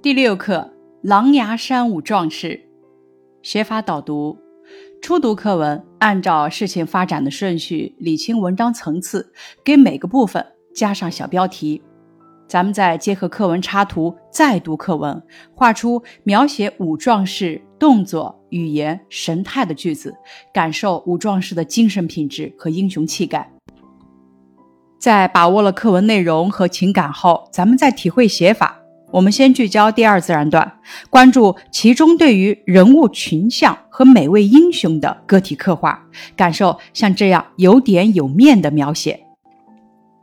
第六课：狼牙山五壮士。学法导读：初读课文，按照事情发展的顺序理清文章层次，给每个部分加上小标题。咱们再结合课文插图再读课文，画出描写五壮士动作、语言、神态的句子，感受五壮士的精神品质和英雄气概。在把握了课文内容和情感后，咱们再体会写法。我们先聚焦第二自然段，关注其中对于人物群像和每位英雄的个体刻画，感受像这样有点有面的描写，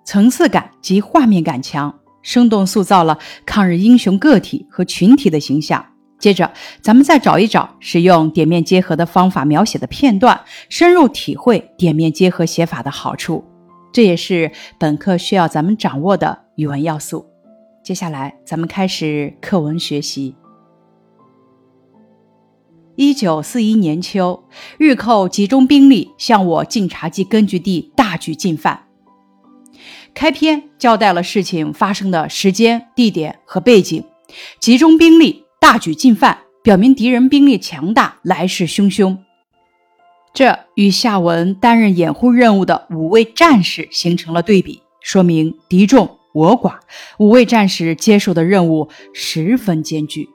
层次感及画面感强，生动塑造了抗日英雄个体和群体的形象。接着，咱们再找一找使用点面结合的方法描写的片段，深入体会点面结合写法的好处。这也是本课需要咱们掌握的语文要素。接下来，咱们开始课文学习。一九四一年秋，日寇集中兵力向我晋察冀根据地大举进犯。开篇交代了事情发生的时间、地点和背景。集中兵力大举进犯，表明敌人兵力强大，来势汹汹。这与下文担任掩护任务的五位战士形成了对比，说明敌众。我寡五位战士接受的任务十分艰巨。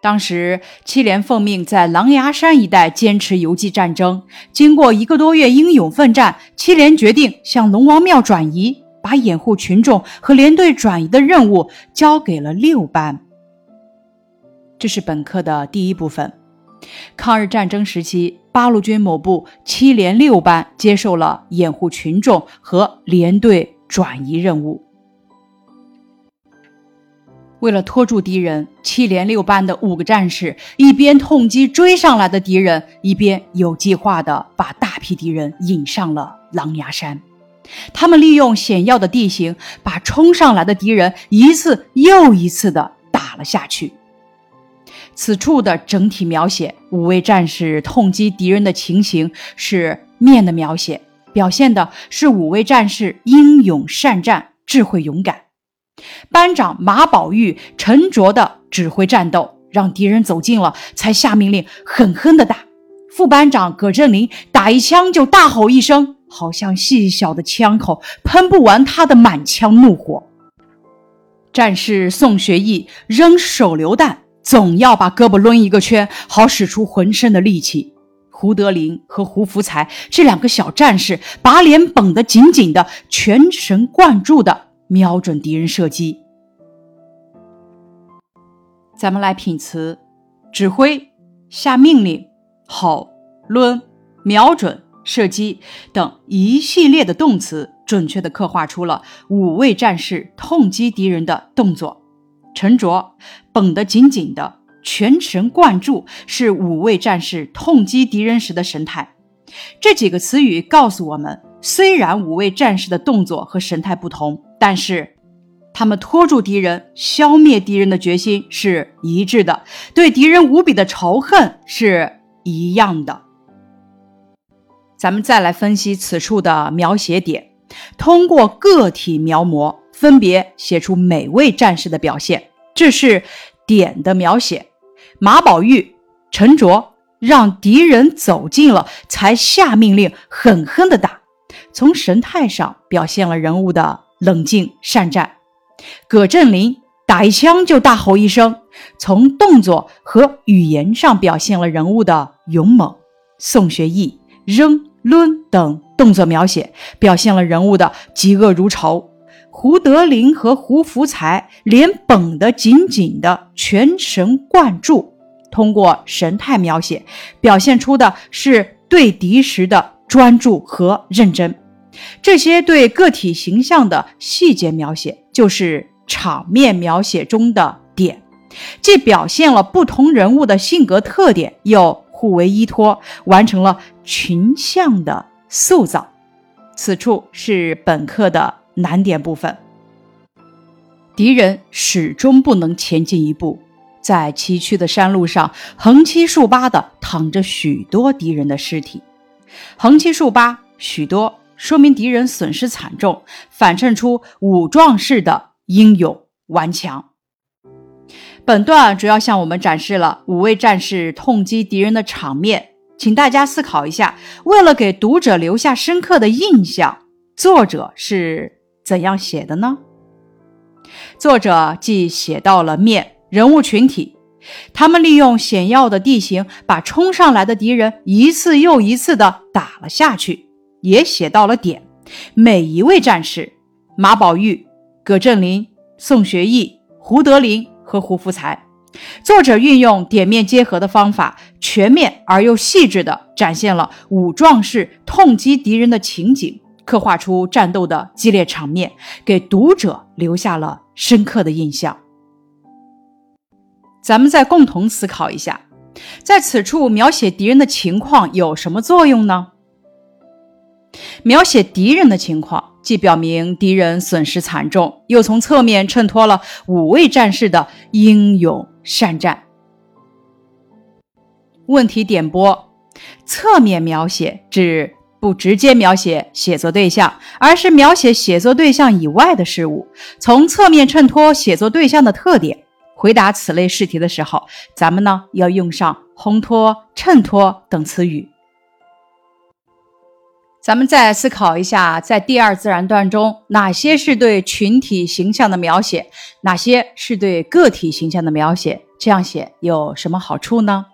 当时七连奉命在狼牙山一带坚持游击战争。经过一个多月英勇奋战，七连决定向龙王庙转移，把掩护群众和连队转移的任务交给了六班。这是本课的第一部分。抗日战争时期，八路军某部七连六班接受了掩护群众和连队。转移任务。为了拖住敌人，七连六班的五个战士一边痛击追上来的敌人，一边有计划的把大批敌人引上了狼牙山。他们利用险要的地形，把冲上来的敌人一次又一次的打了下去。此处的整体描写，五位战士痛击敌人的情形是面的描写。表现的是五位战士英勇善战、智慧勇敢。班长马宝玉沉着的指挥战斗，让敌人走近了，才下命令狠狠的打。副班长葛振林打一枪就大吼一声，好像细小的枪口喷不完他的满腔怒火。战士宋学义扔手榴弹，总要把胳膊抡一个圈，好使出浑身的力气。胡德林和胡福才这两个小战士，把脸绷得紧紧的，全神贯注的瞄准敌人射击。咱们来品词：指挥、下命令、吼、抡、瞄准、射击等一系列的动词，准确的刻画出了五位战士痛击敌人的动作。沉着、绷得紧紧的。全神贯注是五位战士痛击敌人时的神态。这几个词语告诉我们，虽然五位战士的动作和神态不同，但是他们拖住敌人、消灭敌人的决心是一致的，对敌人无比的仇恨是一样的。咱们再来分析此处的描写点，通过个体描摹，分别写出每位战士的表现。这是点的描写。马宝玉沉着，让敌人走近了，才下命令狠狠的打。从神态上表现了人物的冷静善战。葛振林打一枪就大吼一声，从动作和语言上表现了人物的勇猛。宋学义扔、抡等动作描写，表现了人物的嫉恶如仇。胡德林和胡福才脸绷得紧紧的，全神贯注。通过神态描写，表现出的是对敌时的专注和认真。这些对个体形象的细节描写，就是场面描写中的点，既表现了不同人物的性格特点，又互为依托，完成了群像的塑造。此处是本课的难点部分。敌人始终不能前进一步。在崎岖的山路上，横七竖八的躺着许多敌人的尸体。横七竖八，许多说明敌人损失惨重，反衬出五壮士的英勇顽强。本段主要向我们展示了五位战士痛击敌人的场面，请大家思考一下，为了给读者留下深刻的印象，作者是怎样写的呢？作者既写到了面人物群体，他们利用险要的地形，把冲上来的敌人一次又一次的打了下去，也写到了点，每一位战士马宝玉、葛振林、宋学义、胡德林和胡福才。作者运用点面结合的方法，全面而又细致地展现了五壮士痛击敌人的情景。刻画出战斗的激烈场面，给读者留下了深刻的印象。咱们再共同思考一下，在此处描写敌人的情况有什么作用呢？描写敌人的情况，既表明敌人损失惨重，又从侧面衬托了五位战士的英勇善战。问题点拨：侧面描写指。不直接描写写作对象，而是描写写作对象以外的事物，从侧面衬托写作对象的特点。回答此类试题的时候，咱们呢要用上烘托、衬托等词语。咱们再思考一下，在第二自然段中，哪些是对群体形象的描写，哪些是对个体形象的描写？这样写有什么好处呢？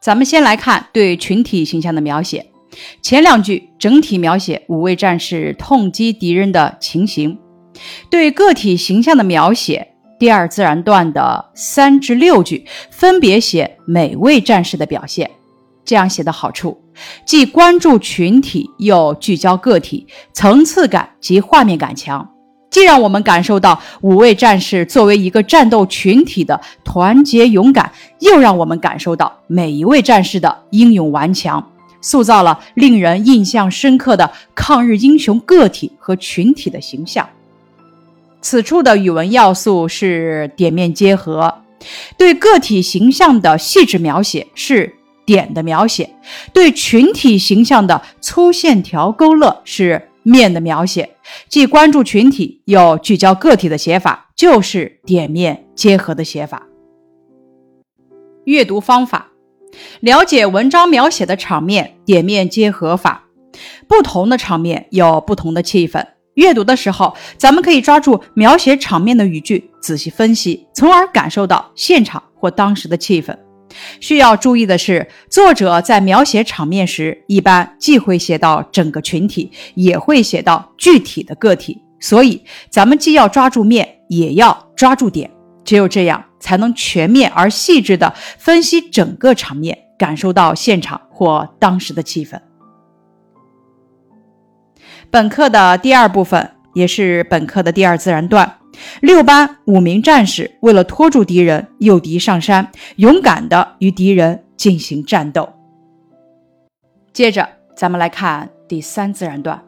咱们先来看对群体形象的描写，前两句整体描写五位战士痛击敌人的情形；对个体形象的描写，第二自然段的三至六句分别写每位战士的表现。这样写的好处，既关注群体，又聚焦个体，层次感及画面感强。既让我们感受到五位战士作为一个战斗群体的团结勇敢，又让我们感受到每一位战士的英勇顽强，塑造了令人印象深刻的抗日英雄个体和群体的形象。此处的语文要素是点面结合，对个体形象的细致描写是点的描写，对群体形象的粗线条勾勒是。面的描写，既关注群体又聚焦个体的写法，就是点面结合的写法。阅读方法：了解文章描写的场面，点面结合法。不同的场面有不同的气氛。阅读的时候，咱们可以抓住描写场面的语句，仔细分析，从而感受到现场或当时的气氛。需要注意的是，作者在描写场面时，一般既会写到整个群体，也会写到具体的个体。所以，咱们既要抓住面，也要抓住点。只有这样，才能全面而细致地分析整个场面，感受到现场或当时的气氛。本课的第二部分，也是本课的第二自然段。六班五名战士为了拖住敌人，诱敌上山，勇敢地与敌人进行战斗。接着，咱们来看第三自然段。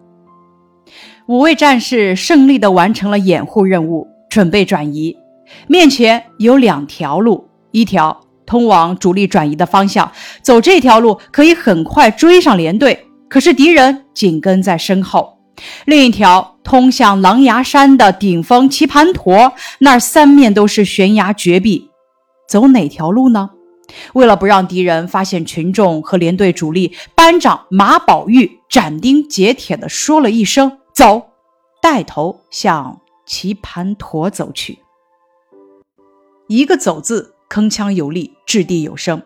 五位战士胜利地完成了掩护任务，准备转移。面前有两条路，一条通往主力转移的方向，走这条路可以很快追上连队，可是敌人紧跟在身后。另一条通向狼牙山的顶峰棋盘陀，那儿三面都是悬崖绝壁，走哪条路呢？为了不让敌人发现群众和连队主力，班长马宝玉斩钉截铁地说了一声“走”，带头向棋盘陀走去。一个“走”字，铿锵有力，掷地有声，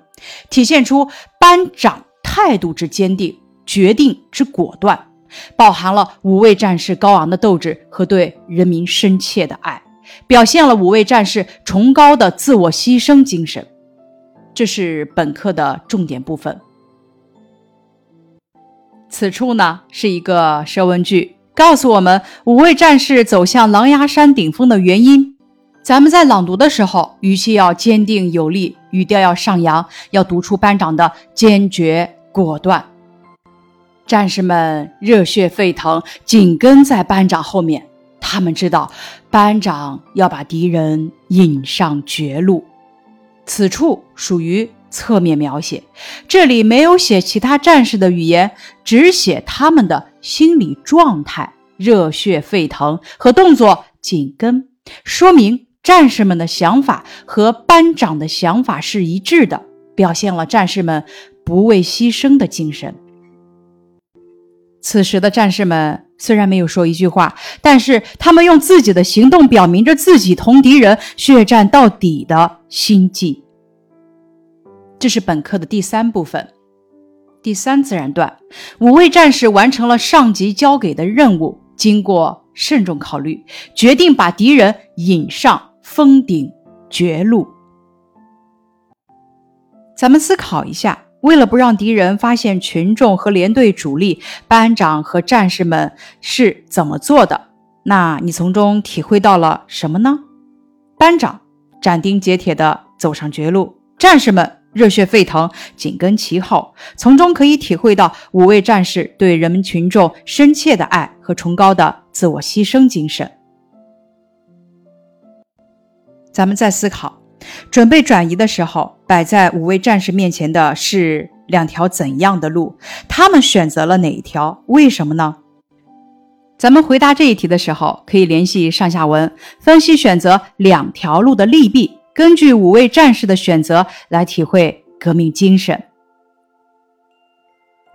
体现出班长态度之坚定，决定之果断。饱含了五位战士高昂的斗志和对人民深切的爱，表现了五位战士崇高的自我牺牲精神。这是本课的重点部分。此处呢是一个设问句，告诉我们五位战士走向狼牙山顶峰的原因。咱们在朗读的时候，语气要坚定有力，语调要上扬，要读出班长的坚决果断。战士们热血沸腾，紧跟在班长后面。他们知道班长要把敌人引上绝路。此处属于侧面描写，这里没有写其他战士的语言，只写他们的心理状态：热血沸腾和动作紧跟，说明战士们的想法和班长的想法是一致的，表现了战士们不畏牺牲的精神。此时的战士们虽然没有说一句话，但是他们用自己的行动表明着自己同敌人血战到底的心迹。这是本课的第三部分，第三自然段，五位战士完成了上级交给的任务，经过慎重考虑，决定把敌人引上。封顶绝路，咱们思考一下，为了不让敌人发现群众和连队主力，班长和战士们是怎么做的？那你从中体会到了什么呢？班长斩钉截铁地走上绝路，战士们热血沸腾，紧跟其后，从中可以体会到五位战士对人民群众深切的爱和崇高的自我牺牲精神。咱们再思考，准备转移的时候，摆在五位战士面前的是两条怎样的路？他们选择了哪一条？为什么呢？咱们回答这一题的时候，可以联系上下文，分析选择两条路的利弊，根据五位战士的选择来体会革命精神。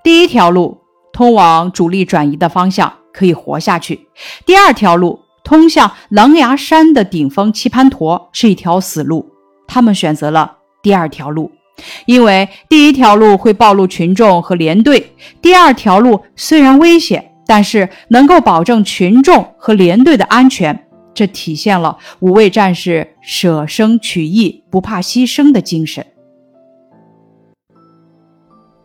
第一条路，通往主力转移的方向，可以活下去。第二条路。通向狼牙山的顶峰棋盘陀是一条死路，他们选择了第二条路，因为第一条路会暴露群众和连队，第二条路虽然危险，但是能够保证群众和连队的安全，这体现了五位战士舍生取义、不怕牺牲的精神。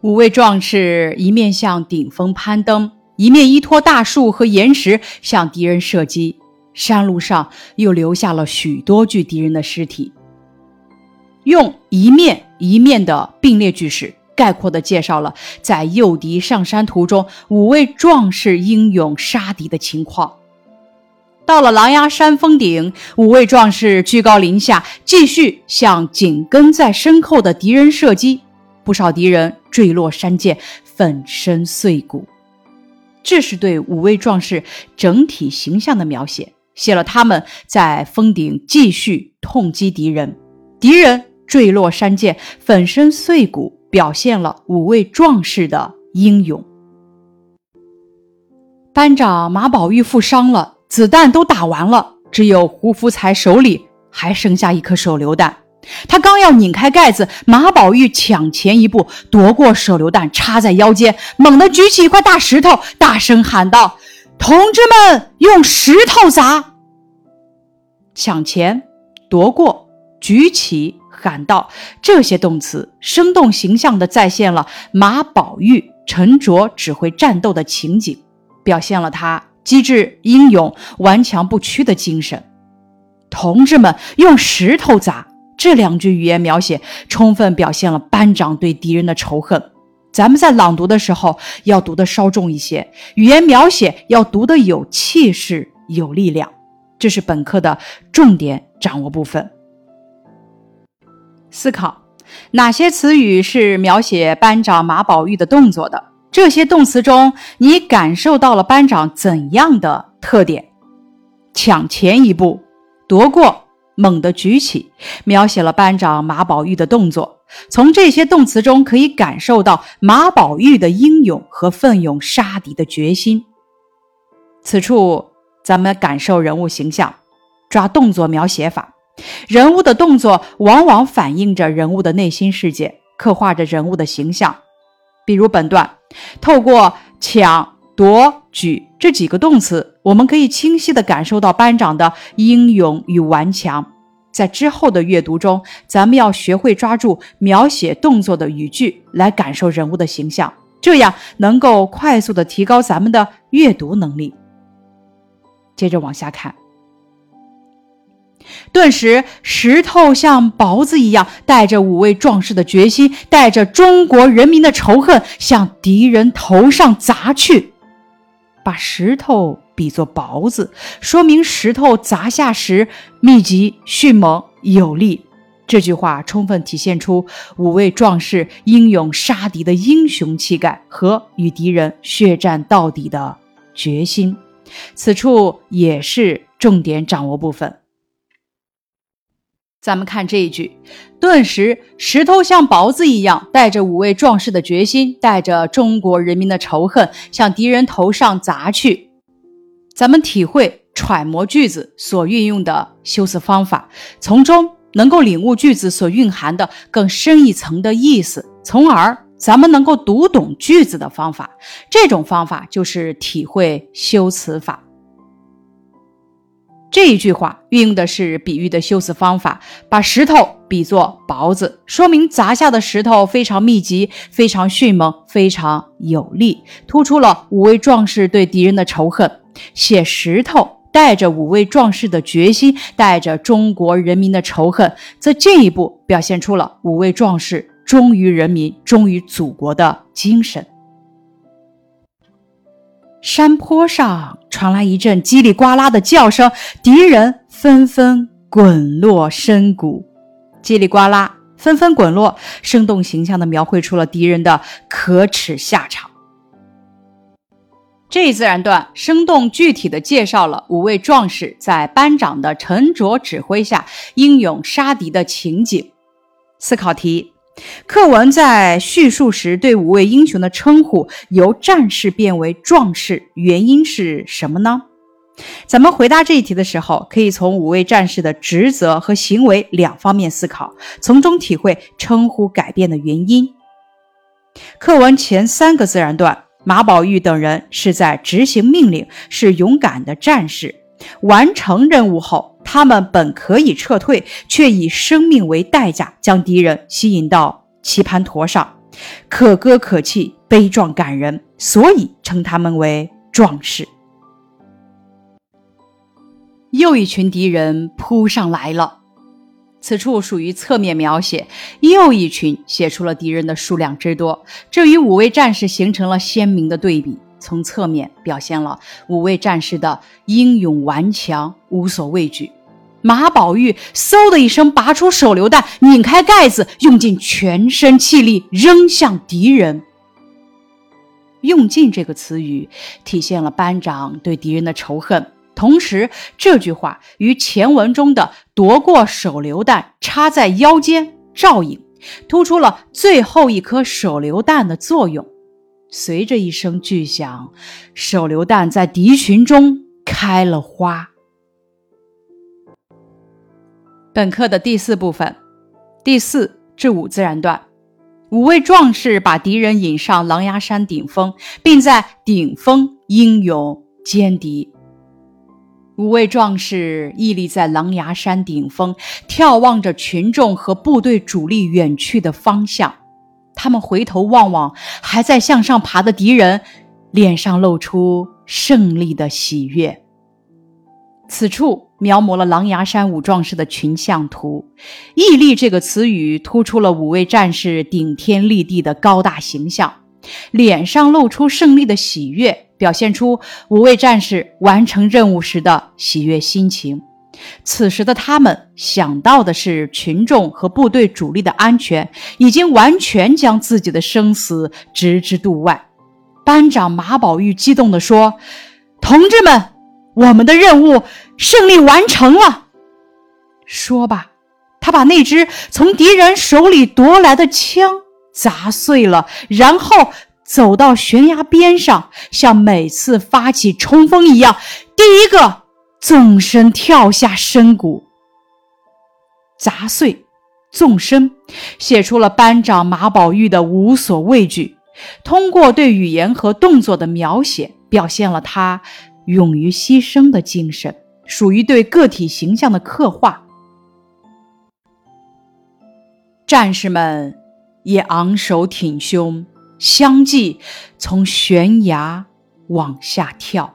五位壮士一面向顶峰攀登，一面依托大树和岩石向敌人射击。山路上又留下了许多具敌人的尸体。用一面一面的并列句式概括地介绍了在诱敌上山途中五位壮士英勇杀敌的情况。到了狼牙山峰顶，五位壮士居高临下，继续向紧跟在身后的敌人射击，不少敌人坠落山涧，粉身碎骨。这是对五位壮士整体形象的描写。写了他们在峰顶继续痛击敌人，敌人坠落山涧，粉身碎骨，表现了五位壮士的英勇。班长马宝玉负伤了，子弹都打完了，只有胡福才手里还剩下一颗手榴弹。他刚要拧开盖子，马宝玉抢前一步夺过手榴弹，插在腰间，猛地举起一块大石头，大声喊道。同志们，用石头砸！抢前、夺过、举起、感到，这些动词生动形象地再现了马宝玉沉着指挥战斗的情景，表现了他机智、英勇、顽强不屈的精神。同志们，用石头砸！这两句语言描写，充分表现了班长对敌人的仇恨。咱们在朗读的时候要读的稍重一些，语言描写要读的有气势、有力量，这是本课的重点掌握部分。思考哪些词语是描写班长马宝玉的动作的？这些动词中，你感受到了班长怎样的特点？抢前一步，夺过，猛地举起，描写了班长马宝玉的动作。从这些动词中可以感受到马宝玉的英勇和奋勇杀敌的决心。此处咱们感受人物形象，抓动作描写法。人物的动作往往反映着人物的内心世界，刻画着人物的形象。比如本段，透过抢、夺、举这几个动词，我们可以清晰地感受到班长的英勇与顽强。在之后的阅读中，咱们要学会抓住描写动作的语句来感受人物的形象，这样能够快速地提高咱们的阅读能力。接着往下看，顿时石头像雹子一样，带着五位壮士的决心，带着中国人民的仇恨，向敌人头上砸去，把石头。比作雹子，说明石头砸下时密集、迅猛、有力。这句话充分体现出五位壮士英勇杀敌的英雄气概和与敌人血战到底的决心。此处也是重点掌握部分。咱们看这一句，顿时石头像雹子一样，带着五位壮士的决心，带着中国人民的仇恨，向敌人头上砸去。咱们体会揣摩句子所运用的修辞方法，从中能够领悟句子所蕴含的更深一层的意思，从而咱们能够读懂句子的方法。这种方法就是体会修辞法。这一句话运用的是比喻的修辞方法，把石头比作雹子，说明砸下的石头非常密集、非常迅猛、非常有力，突出了五位壮士对敌人的仇恨。写石头带着五位壮士的决心，带着中国人民的仇恨，则进一步表现出了五位壮士忠于人民、忠于祖国的精神。山坡上传来一阵叽里呱啦的叫声，敌人纷纷滚落深谷。叽里呱啦，纷纷滚落，生动形象地描绘出了敌人的可耻下场。这一自然段生动具体地介绍了五位壮士在班长的沉着指挥下英勇杀敌的情景。思考题。课文在叙述时对五位英雄的称呼由战士变为壮士，原因是什么呢？咱们回答这一题的时候，可以从五位战士的职责和行为两方面思考，从中体会称呼改变的原因。课文前三个自然段，马宝玉等人是在执行命令，是勇敢的战士。完成任务后，他们本可以撤退，却以生命为代价将敌人吸引到棋盘陀上，可歌可泣，悲壮感人，所以称他们为壮士。又一群敌人扑上来了，此处属于侧面描写，又一群写出了敌人的数量之多，这与五位战士形成了鲜明的对比。从侧面表现了五位战士的英勇顽强、无所畏惧。马宝玉嗖的一声拔出手榴弹，拧开盖子，用尽全身气力扔向敌人。用尽这个词语体现了班长对敌人的仇恨，同时这句话与前文中的夺过手榴弹插在腰间照应，突出了最后一颗手榴弹的作用。随着一声巨响，手榴弹在敌群中开了花。本课的第四部分，第四至五自然段，五位壮士把敌人引上狼牙山顶峰，并在顶峰英勇歼敌。五位壮士屹立在狼牙山顶峰，眺望着群众和部队主力远去的方向。他们回头望望还在向上爬的敌人，脸上露出胜利的喜悦。此处描摹了狼牙山五壮士的群像图，“屹立”这个词语突出了五位战士顶天立地的高大形象，脸上露出胜利的喜悦，表现出五位战士完成任务时的喜悦心情。此时的他们想到的是群众和部队主力的安全，已经完全将自己的生死置之度外。班长马宝玉激动地说：“同志们，我们的任务胜利完成了！”说吧，他把那支从敌人手里夺来的枪砸碎了，然后走到悬崖边上，像每次发起冲锋一样，第一个。纵身跳下深谷，砸碎，纵身，写出了班长马宝玉的无所畏惧。通过对语言和动作的描写，表现了他勇于牺牲的精神，属于对个体形象的刻画。战士们也昂首挺胸，相继从悬崖往下跳。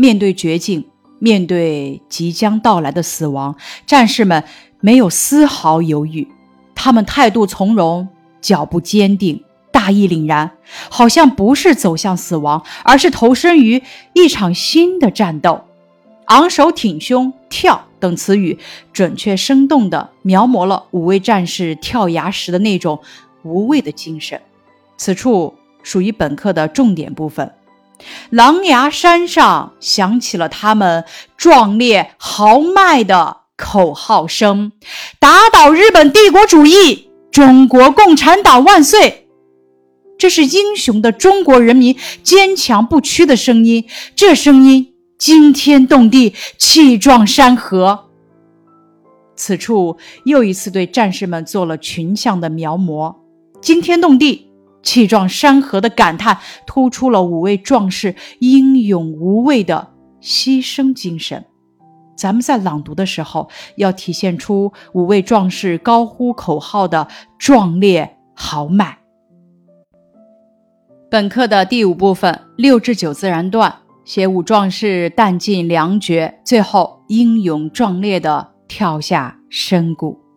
面对绝境，面对即将到来的死亡，战士们没有丝毫犹豫，他们态度从容，脚步坚定，大义凛然，好像不是走向死亡，而是投身于一场新的战斗。昂首挺胸、跳等词语，准确生动地描摹了五位战士跳崖时的那种无畏的精神。此处属于本课的重点部分。狼牙山上响起了他们壮烈豪迈的口号声，打倒日本帝国主义，中国共产党万岁！这是英雄的中国人民坚强不屈的声音，这声音惊天动地，气壮山河。此处又一次对战士们做了群像的描摹，惊天动地、气壮山河的感叹，突出了五位壮士英勇无畏的牺牲精神。咱们在朗读的时候，要体现出五位壮士高呼口号的壮烈豪迈。本课的第五部分六至九自然段写五壮士弹尽粮绝，最后英勇壮烈的跳下深谷。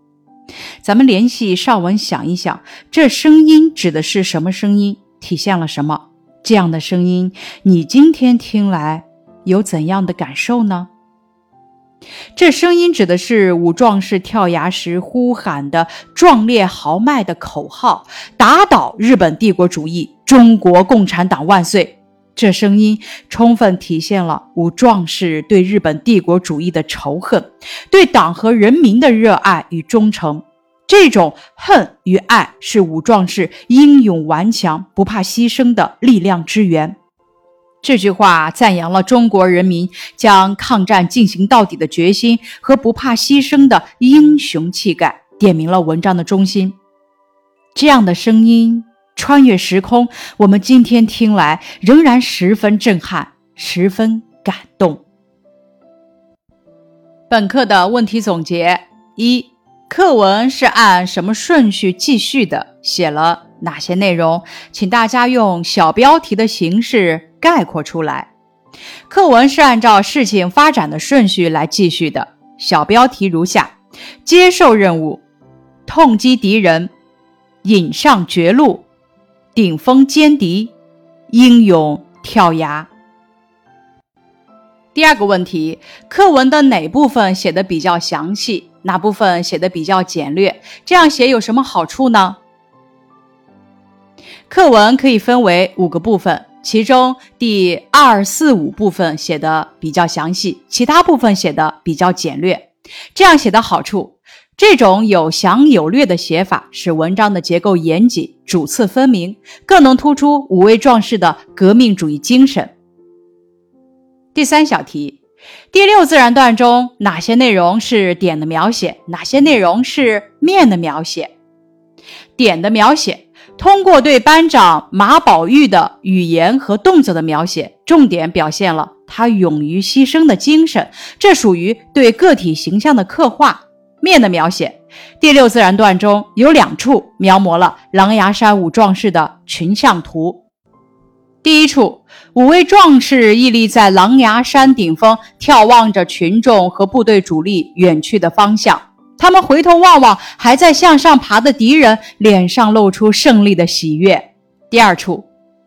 咱们联系上文想一想，这声音指的是什么声音？体现了什么？这样的声音，你今天听来有怎样的感受呢？这声音指的是五壮士跳崖时呼喊的壮烈豪迈的口号：“打倒日本帝国主义，中国共产党万岁！”这声音充分体现了五壮士对日本帝国主义的仇恨，对党和人民的热爱与忠诚。这种恨与爱是五壮士英勇顽强、不怕牺牲的力量之源。这句话赞扬了中国人民将抗战进行到底的决心和不怕牺牲的英雄气概，点明了文章的中心。这样的声音穿越时空，我们今天听来仍然十分震撼，十分感动。本课的问题总结：一、课文是按什么顺序继续的？写了哪些内容？请大家用小标题的形式。概括出来，课文是按照事情发展的顺序来继续的。小标题如下：接受任务，痛击敌人，引上绝路，顶峰歼敌，英勇跳崖。第二个问题，课文的哪部分写的比较详细，哪部分写的比较简略？这样写有什么好处呢？课文可以分为五个部分。其中第二、四、五部分写的比较详细，其他部分写的比较简略。这样写的好处，这种有详有略的写法，使文章的结构严谨、主次分明，更能突出五位壮士的革命主义精神。第三小题，第六自然段中哪些内容是点的描写，哪些内容是面的描写？点的描写。通过对班长马宝玉的语言和动作的描写，重点表现了他勇于牺牲的精神，这属于对个体形象的刻画。面的描写，第六自然段中有两处描摹了狼牙山五壮士的群像图。第一处，五位壮士屹立在狼牙山顶峰，眺望着群众和部队主力远去的方向。他们回头望望还在向上爬的敌人，脸上露出胜利的喜悦。第二处，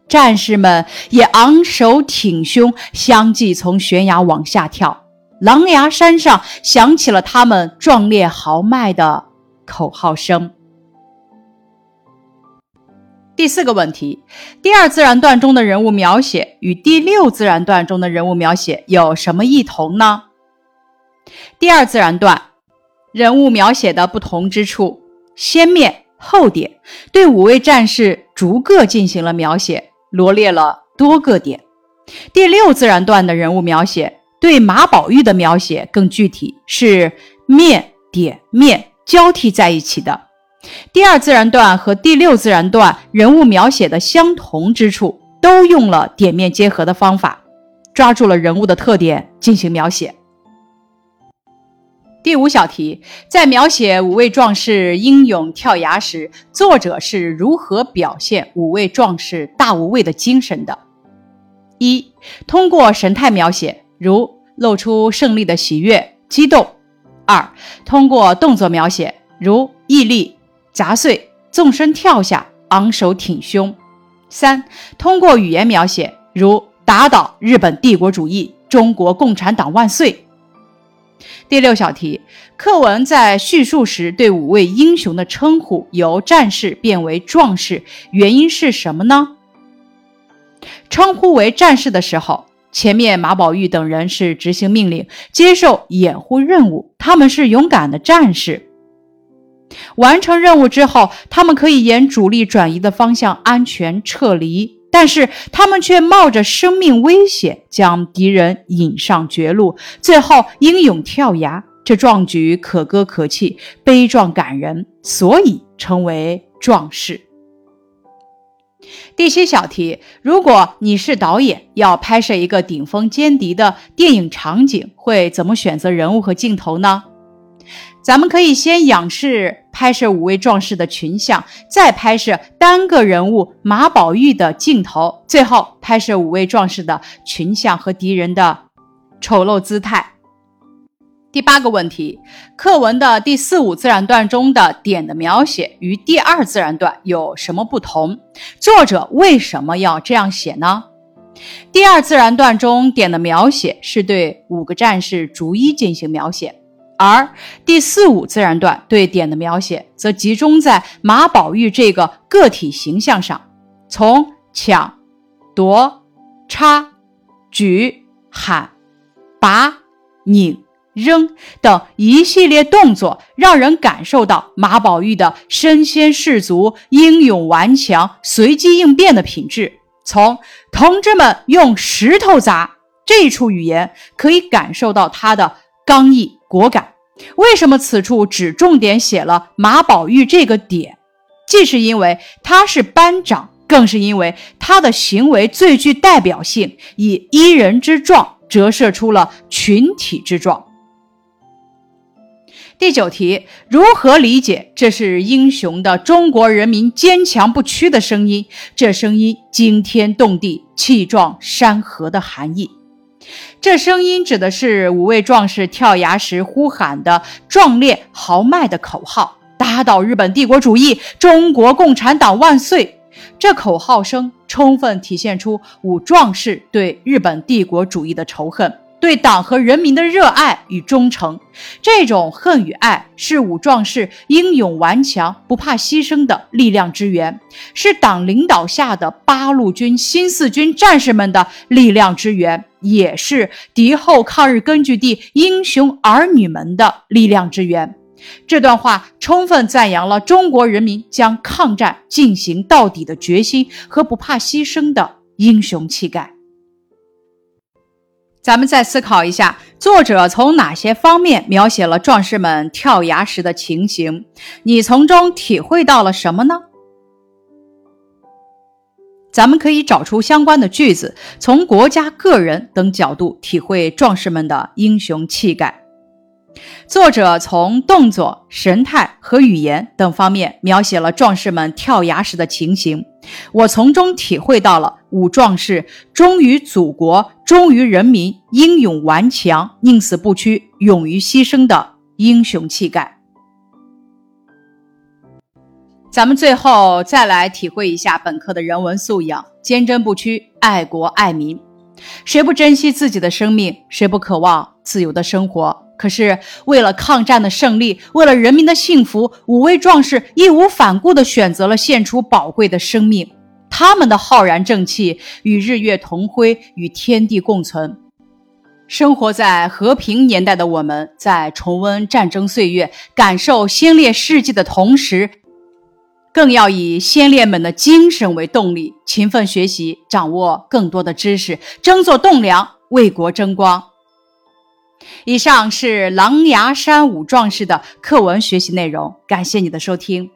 战士们也昂首挺胸，相继从悬崖往下跳。狼牙山上响起了他们壮烈豪迈的口号声。第四个问题：第二自然段中的人物描写与第六自然段中的人物描写有什么异同呢？第二自然段。人物描写的不同之处，先面后点，对五位战士逐个进行了描写，罗列了多个点。第六自然段的人物描写对马宝玉的描写更具体，是面点面交替在一起的。第二自然段和第六自然段人物描写的相同之处，都用了点面结合的方法，抓住了人物的特点进行描写。第五小题，在描写五位壮士英勇跳崖时，作者是如何表现五位壮士大无畏的精神的？一、通过神态描写，如露出胜利的喜悦、激动；二、通过动作描写，如屹立、砸碎、纵身跳下、昂首挺胸；三、通过语言描写，如打倒日本帝国主义、中国共产党万岁。第六小题，课文在叙述时对五位英雄的称呼由战士变为壮士，原因是什么呢？称呼为战士的时候，前面马宝玉等人是执行命令、接受掩护任务，他们是勇敢的战士。完成任务之后，他们可以沿主力转移的方向安全撤离，但是他们却冒着生命危险将敌人引上绝路，最后英勇跳崖。这壮举可歌可泣，悲壮感人，所以称为壮士。第七小题：如果你是导演，要拍摄一个顶峰歼敌的电影场景，会怎么选择人物和镜头呢？咱们可以先仰视拍摄五位壮士的群像，再拍摄单个人物马宝玉的镜头，最后拍摄五位壮士的群像和敌人的丑陋姿态。第八个问题，课文的第四五自然段中的点的描写与第二自然段有什么不同？作者为什么要这样写呢？第二自然段中点的描写是对五个战士逐一进行描写，而第四五自然段对点的描写则集中在马宝玉这个个体形象上，从抢、夺、插、举、喊、拔、拧。扔等一系列动作，让人感受到马宝玉的身先士卒、英勇顽强、随机应变的品质。从“同志们用石头砸”这一处语言，可以感受到他的刚毅果敢。为什么此处只重点写了马宝玉这个点？既是因为他是班长，更是因为他的行为最具代表性，以一人之状折射出了群体之状。第九题，如何理解这是英雄的中国人民坚强不屈的声音？这声音惊天动地、气壮山河的含义。这声音指的是五位壮士跳崖时呼喊的壮烈豪迈的口号：“打倒日本帝国主义，中国共产党万岁！”这口号声充分体现出五壮士对日本帝国主义的仇恨。对党和人民的热爱与忠诚，这种恨与爱是武壮士英勇顽强、不怕牺牲的力量之源，是党领导下的八路军新四军战士们的力量之源，也是敌后抗日根据地英雄儿女们的力量之源。这段话充分赞扬了中国人民将抗战进行到底的决心和不怕牺牲的英雄气概。咱们再思考一下，作者从哪些方面描写了壮士们跳崖时的情形？你从中体会到了什么呢？咱们可以找出相关的句子，从国家、个人等角度体会壮士们的英雄气概。作者从动作、神态和语言等方面描写了壮士们跳崖时的情形，我从中体会到了武壮士忠于祖国、忠于人民、英勇顽强、宁死不屈、勇于牺牲的英雄气概。咱们最后再来体会一下本课的人文素养：坚贞不屈，爱国爱民。谁不珍惜自己的生命？谁不渴望自由的生活？可是，为了抗战的胜利，为了人民的幸福，五位壮士义无反顾地选择了献出宝贵的生命。他们的浩然正气与日月同辉，与天地共存。生活在和平年代的我们，在重温战争岁月、感受先烈事迹的同时，更要以先烈们的精神为动力，勤奋学习，掌握更多的知识，争做栋梁，为国争光。以上是狼牙山五壮士的课文学习内容，感谢你的收听。